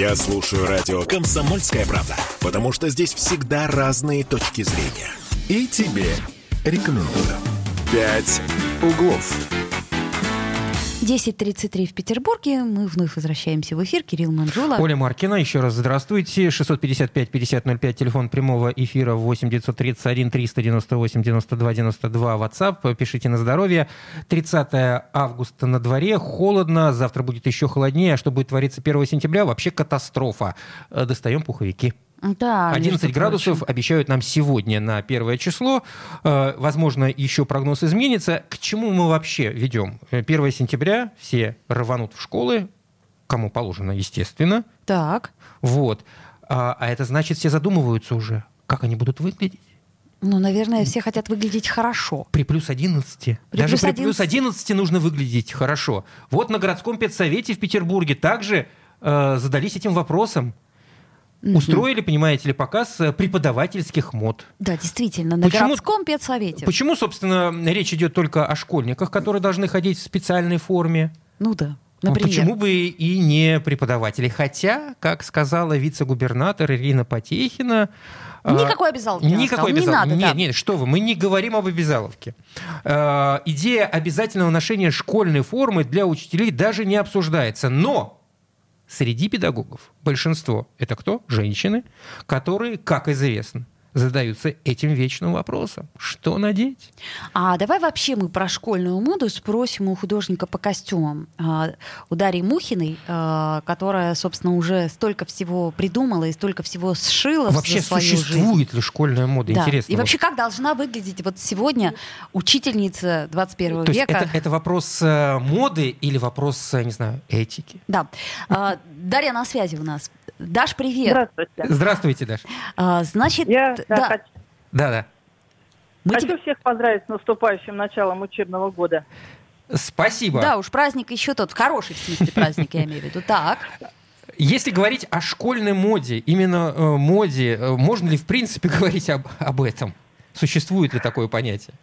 Я слушаю радио «Комсомольская правда», потому что здесь всегда разные точки зрения. И тебе рекомендую. «Пять углов». 10.33 в Петербурге. Мы вновь возвращаемся в эфир. Кирилл Манжула. Оля Маркина, еще раз здравствуйте. 655-5005, телефон прямого эфира 8 931 398 92 92, WhatsApp. Пишите на здоровье. 30 августа на дворе, холодно, завтра будет еще холоднее. А что будет твориться 1 сентября? Вообще катастрофа. Э, достаем пуховики. Да, 11 градусов обещают нам сегодня на первое число. Э, возможно, еще прогноз изменится. К чему мы вообще ведем? 1 сентября все рванут в школы, кому положено, естественно. Так. Вот. А, а это значит, все задумываются уже, как они будут выглядеть. Ну, наверное, все хотят выглядеть хорошо. При плюс 11. При Даже плюс при 11. плюс 11 нужно выглядеть хорошо. Вот на городском педсовете в Петербурге также э, задались этим вопросом. Устроили, понимаете ли, показ э, преподавательских мод. Да, действительно, на Почему- городском педсовете. Почему, собственно, речь идет только о школьниках, которые должны ходить в специальной форме? Ну да, например. Почему бы и не преподаватели? Хотя, как сказала вице-губернатор Ирина Потехина... Никакой обязаловки Никакой настало. Не обязаловки. надо, нет, да. нет, что вы, мы не говорим об обязаловке. Э, идея обязательного ношения школьной формы для учителей даже не обсуждается. Но среди педагогов большинство это кто? Женщины, которые, как известно, задаются этим вечным вопросом. Что надеть? А давай вообще мы про школьную моду спросим у художника по костюмам, а, у Дарьи Мухиной, а, которая, собственно, уже столько всего придумала и столько всего сшила Вообще за свою жизнь. существует ли школьная мода? Да. Интересно. И вообще, как должна выглядеть вот сегодня учительница 21 То есть века? это, это вопрос э, моды или вопрос, э, не знаю, этики? Да. А, Дарья на связи у нас. Даш, привет. Здравствуйте. Здравствуйте, Даш. А, значит, Я да, да, хочу, Да-да. мы хочу тебе- всех поздравить с наступающим началом учебного года. Спасибо. Да, уж праздник еще тот, хороший в смысле праздник, я имею в виду. Так. Если говорить о школьной моде, именно э, моде, э, можно ли в принципе говорить об, об этом? Существует ли такое понятие?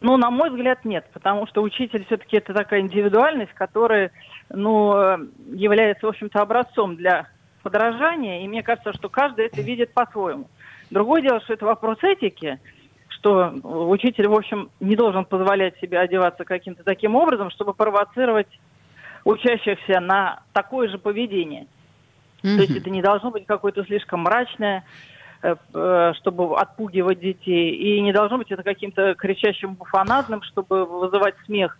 Ну, на мой взгляд, нет, потому что учитель все-таки это такая индивидуальность, которая, ну, э, является, в общем-то, образцом для подражания, и мне кажется, что каждый это видит по-своему. Другое дело, что это вопрос этики, что учитель, в общем, не должен позволять себе одеваться каким-то таким образом, чтобы провоцировать учащихся на такое же поведение. То есть это не должно быть какое-то слишком мрачное, э, э, чтобы отпугивать детей. И не должно быть это каким-то кричащим буфонадным, чтобы вызывать смех.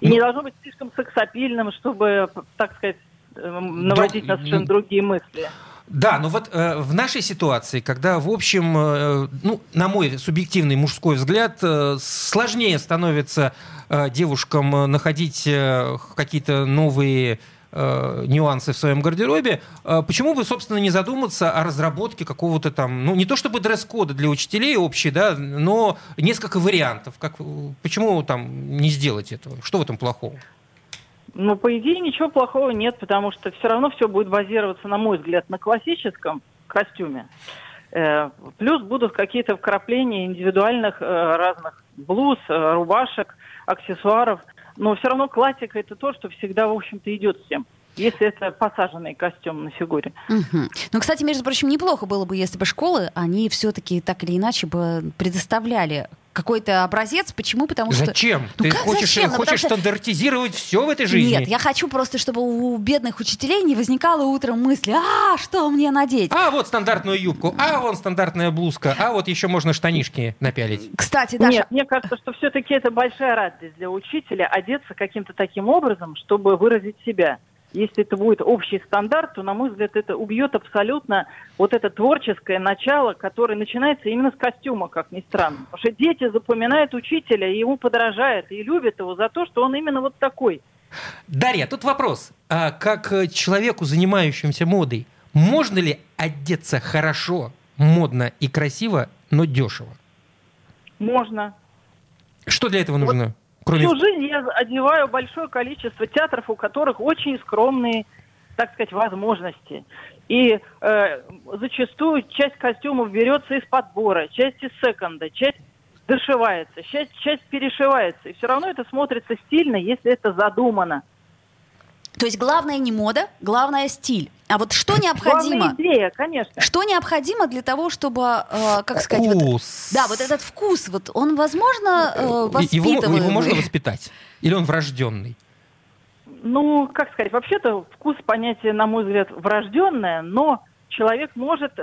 И Ну- не должно быть слишком сексапильным, чтобы, так сказать, наводить на совершенно другие мысли. Да, но вот э, в нашей ситуации, когда, в общем, э, ну, на мой субъективный мужской взгляд, э, сложнее становится э, девушкам э, находить э, какие-то новые э, нюансы в своем гардеробе, э, почему бы, собственно, не задуматься о разработке какого-то там, ну, не то чтобы дресс-кода для учителей общий, да, но несколько вариантов. Как, э, почему там не сделать этого? Что в этом плохого? Ну, по идее, ничего плохого нет, потому что все равно все будет базироваться, на мой взгляд, на классическом костюме. Э, Плюс будут какие-то вкрапления индивидуальных э, разных блуз, э, рубашек, аксессуаров. Но все равно классика это то, что всегда, в общем-то, идет всем. Если это посаженный костюм на фигуре. Мгм. Ну, кстати, между прочим, неплохо было бы, если бы школы, они все-таки так или иначе бы предоставляли какой-то образец. Почему? Потому что... Зачем? Ну Ты как хочешь, зачем? Ну, хочешь потому что- стандартизировать все в этой жизни? Нет, я хочу просто, чтобы у бедных учителей не возникало утром мысли, а, что мне надеть? А вот стандартную юбку, а вон стандартная блузка, а вот еще можно штанишки напялить. Кстати, Даша, Нет, мне кажется, что все-таки это большая радость для учителя одеться каким-то таким образом, чтобы выразить себя. Если это будет общий стандарт, то, на мой взгляд, это убьет абсолютно вот это творческое начало, которое начинается именно с костюма, как ни странно. Потому что дети запоминают учителя, и ему подражают, и любят его за то, что он именно вот такой. Дарья, тут вопрос. А как э, человеку, занимающемуся модой, можно ли одеться хорошо, модно и красиво, но дешево? Можно. Что для этого нужно? Кроме... Всю жизнь я одеваю большое количество театров, у которых очень скромные, так сказать, возможности. И э, зачастую часть костюмов берется из подбора, часть из секонда, часть дошивается, часть, часть перешивается. И все равно это смотрится стильно, если это задумано. То есть главное не мода, главное стиль. А вот что необходимо? Главная идея, конечно. Что необходимо для того, чтобы, э, как сказать, вот, Вкус. да, вот этот вкус, вот он, возможно, э, Его, воспитываемый. его можно воспитать? Или он врожденный? Ну, как сказать, вообще-то вкус понятие, на мой взгляд, врожденное, но человек может э,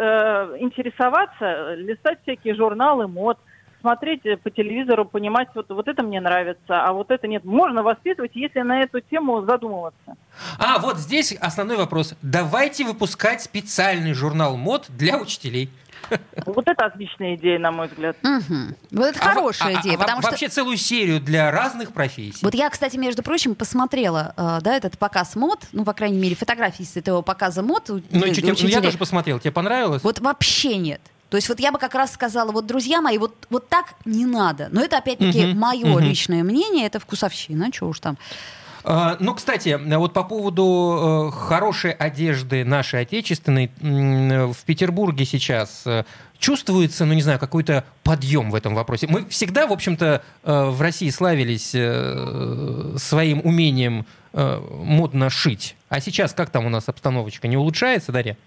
интересоваться, листать всякие журналы мод, смотреть э, по телевизору, понимать, вот, вот это мне нравится, а вот это нет. Можно воспитывать, если на эту тему задумываться. А, вот здесь основной вопрос. Давайте выпускать специальный журнал мод для учителей. Вот это отличная идея, на мой взгляд. Мгм. Вот это А хорошая во- а- идея, а потому что... Вообще целую серию для разных профессий. Вот я, кстати, между прочим, посмотрела, э, да, этот показ мод, ну, по крайней мере, фотографии с этого показа мод Ну, и ну, я тоже посмотрел. Тебе понравилось? Вот вообще нет. То есть вот я бы как раз сказала, вот, друзья мои, вот, вот так не надо. Но это, опять-таки, Мгм, мое мгм. личное мнение, это вкусовщина, что уж там. А, Ну, кстати, вот по поводу э, хорошей одежды нашей отечественной, в Петербурге сейчас э, чувствуется, ну, не знаю, какой-то подъем в этом вопросе. Мы всегда, в общем-то, э, в России славились своим умением модно шить. А сейчас как там у нас обстановочка? Не улучшается, Дарья?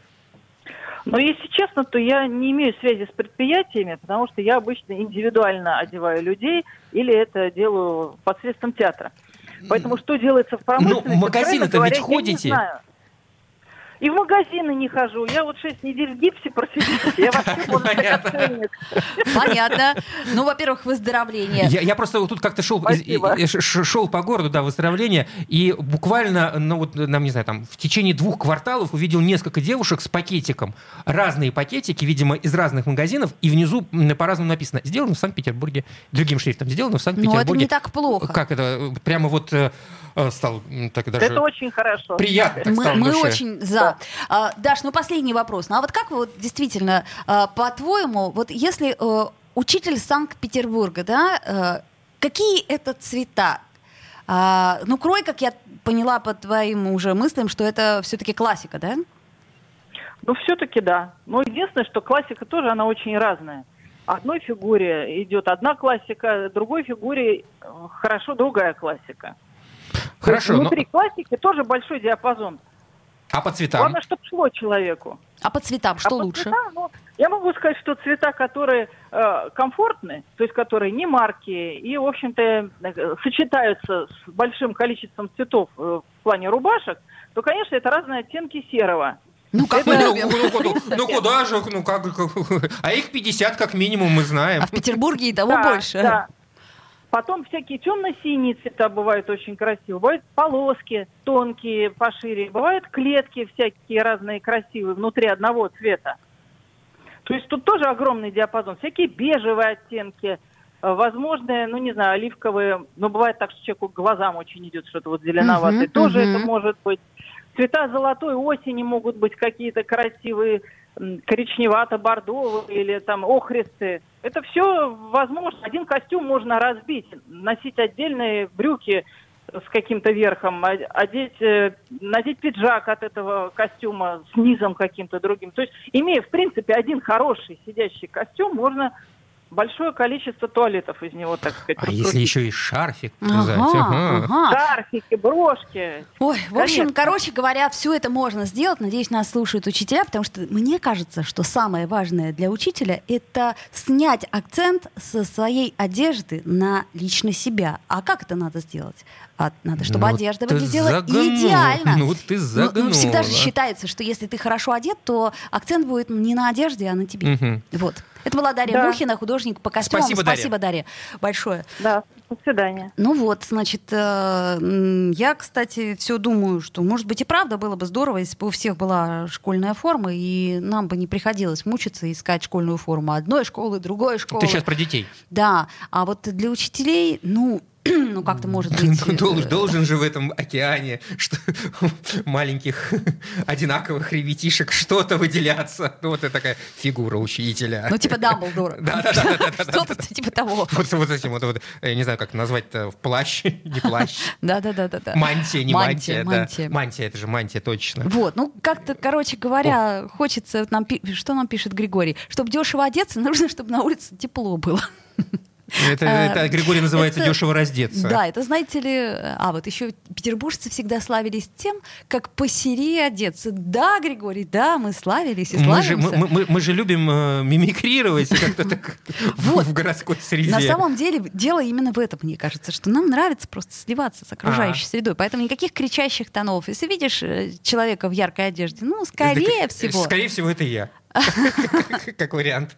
Но если честно, то я не имею связи с предприятиями, потому что я обычно индивидуально одеваю людей или это делаю посредством театра. Поэтому что делается в промышленности, Ну, в магазины-то ведь говоря, я ходите? не знаю. И в магазины не хожу. Я вот 6 недель в гипсе просидела. Я вообще, сказать, Понятно. Понятно. Ну, во-первых, выздоровление. Я, я просто вот тут как-то шел, шел по городу, да, выздоровление, и буквально, ну вот, нам, не знаю, там, в течение двух кварталов увидел несколько девушек с пакетиком. Разные пакетики, видимо, из разных магазинов, и внизу по-разному написано «Сделано в Санкт-Петербурге», другим шрифтом «Сделано в Санкт-Петербурге». это не так плохо. Как это? Прямо вот э, э, стал так даже... Это очень хорошо. Приятно Мы, мы очень за. А, Даш, ну последний вопрос. Ну а вот как вот действительно, а, по-твоему, вот если э, учитель Санкт-Петербурга, да, э, какие это цвета? А, ну, крой, как я поняла по твоим уже мыслям, что это все-таки классика, да? Ну, все-таки да. Но единственное, что классика тоже, она очень разная. Одной фигуре идет одна классика, другой фигуре э, хорошо другая классика. То есть Хорошо, но- Внутри классики тоже большой диапазон. А по цветам? Главное, чтобы шло человеку. А по цветам что а по лучше? цветам, ну, я могу сказать, что цвета, которые э, комфортны, то есть которые не марки и, в общем-то, э, сочетаются с большим количеством цветов э, в плане рубашек, то, конечно, это разные оттенки серого. Ну, как мы Ну, любим. ну, куда- ну, куда же, ну как, как- а их 50 как минимум мы знаем. А в Петербурге и того Да, больше. да. Потом всякие темно-синие цвета бывают очень красивые. Бывают полоски тонкие, пошире. Бывают клетки всякие разные красивые внутри одного цвета. То есть тут тоже огромный диапазон. Всякие бежевые оттенки, э, возможные, ну не знаю, оливковые. Но бывает так, что человеку глазам очень идет что-то вот зеленоватое. Мгм, тоже мгм. это может быть. Цвета золотой осени могут быть какие-то красивые, коричневато-бордовые или там охристые. Это все возможно. Один костюм можно разбить, носить отдельные брюки с каким-то верхом, а- одеть, э, надеть пиджак от этого костюма с низом каким-то другим. То есть, имея, в принципе, один хороший сидящий костюм, можно большое количество туалетов из него, так сказать, А если раскрутить. еще и шарфик? Ага, Ага. ага. Шарфики, брошки. Ой, в общем, Конечно. короче говоря, все это можно сделать. Надеюсь, нас слушают учителя, потому что мне кажется, что самое важное для учителя это снять акцент со своей одежды на лично себя. А как это надо сделать? А надо, чтобы Ну, одежда выглядела загнула. идеально. Ну, ты Ну, ну, всегда же загнула. считается, что если ты хорошо одет, то акцент будет не на одежде, а на тебе. Мгм. Вот. Это была Дарья Да. Мухина, художник по костюмам. Спасибо, Дарья. Спасибо, Дарья, большое. Да, до свидания. Ну вот, значит, э, я, кстати, все думаю, что, может быть, и правда было бы здорово, если бы у всех была школьная форма, и нам бы не приходилось мучиться искать школьную форму одной школы, другой школы. Ты сейчас про детей. Да, а вот для учителей, ну, ну как-то может быть... Ну, Должен, должен же в этом океане что, маленьких одинаковых ребятишек что-то выделяться. Ну, вот это такая фигура учителя. Ну, типа Дамблдора. Да-да-да. Что-то типа того. Вот, вот этим вот, вот, я не знаю, как назвать-то, в плащ, не плащ. Да-да-да-да. Мантия, не мантия, да. мантия. Мантия, это же мантия, точно. Вот, ну как-то, короче говоря, хочется нам, что нам пишет Григорий, чтобы дешево одеться, нужно, чтобы на улице тепло было. Это, это Григорий называется это- дешево раздеться. Да, это, знаете ли, а вот еще петербуржцы всегда славились тем, как посерее одеться. Да, Григорий, да, мы славились и Мы же, славимся. мы, мы- мы же любим э, мимикрировать как-то так в- Вот. в городской среде. На самом деле дело именно в этом, мне кажется, что нам нравится просто сливаться с окружающей А. средой. Поэтому никаких кричащих тонов. Если видишь э, человека в яркой одежде, ну, скорее Так, всего, Скорее всего, это я. Как вариант.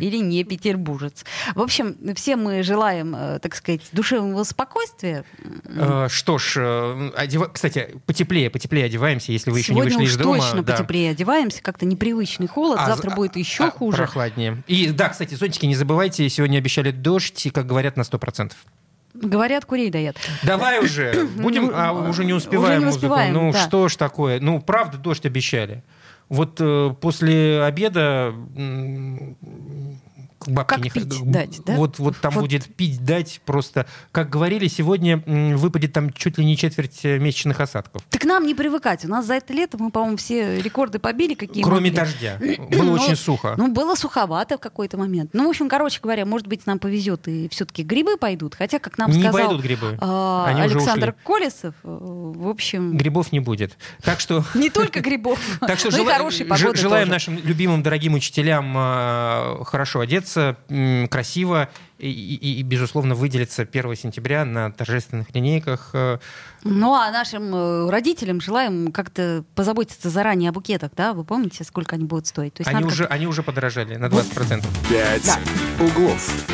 или не петербуржец. В общем, все мы желаем, э, так сказать, душевного спокойствия. Э, Что ж, э, одева- кстати, потеплее, потеплее одеваемся, если вы еще не вышли из дома. точно да. потеплее одеваемся, как-то непривычный холод. А, Завтра а, будет еще а, хуже. Прохладнее. И да, кстати, зонтики не забывайте, сегодня обещали дождь, и, как говорят, на 100%. Говорят, курей дает. Давай уже, будем, а уже не успеваем Уже не музыку. успеваем, ну да. что ж такое, ну правда дождь обещали. Вот э, после обеда к бабке Как не пить х- дать, да? Вот, вот там Вот. будет пить дать просто. Как говорили, сегодня выпадет там чуть ли не четверть э, месячных осадков. Так нам не привыкать. У нас за это лето мы, по-моему, все рекорды побили, какие Кроме могли. дождя. Было Ну, очень сухо. Ну, было суховато в какой-то момент. Ну, в общем, короче говоря, может быть, нам повезет, и все-таки грибы пойдут. Хотя, как нам не сказал пойдут грибы. а, Они уже Александр ушли. Колесов, э, в общем, Грибов не будет. Так что не только грибов, Так что погоды желаем нашим любимым, дорогим учителям э, хорошо одеться, м, красиво и, и- и, безусловно, выделиться 1 сентября на торжественных линейках. э. Ну, а нашим э, родителям желаем как-то позаботиться заранее о букетах, да? Вы помните, сколько они будут стоить? То есть Они уже, они уже подорожали на 20%. «Пять углов».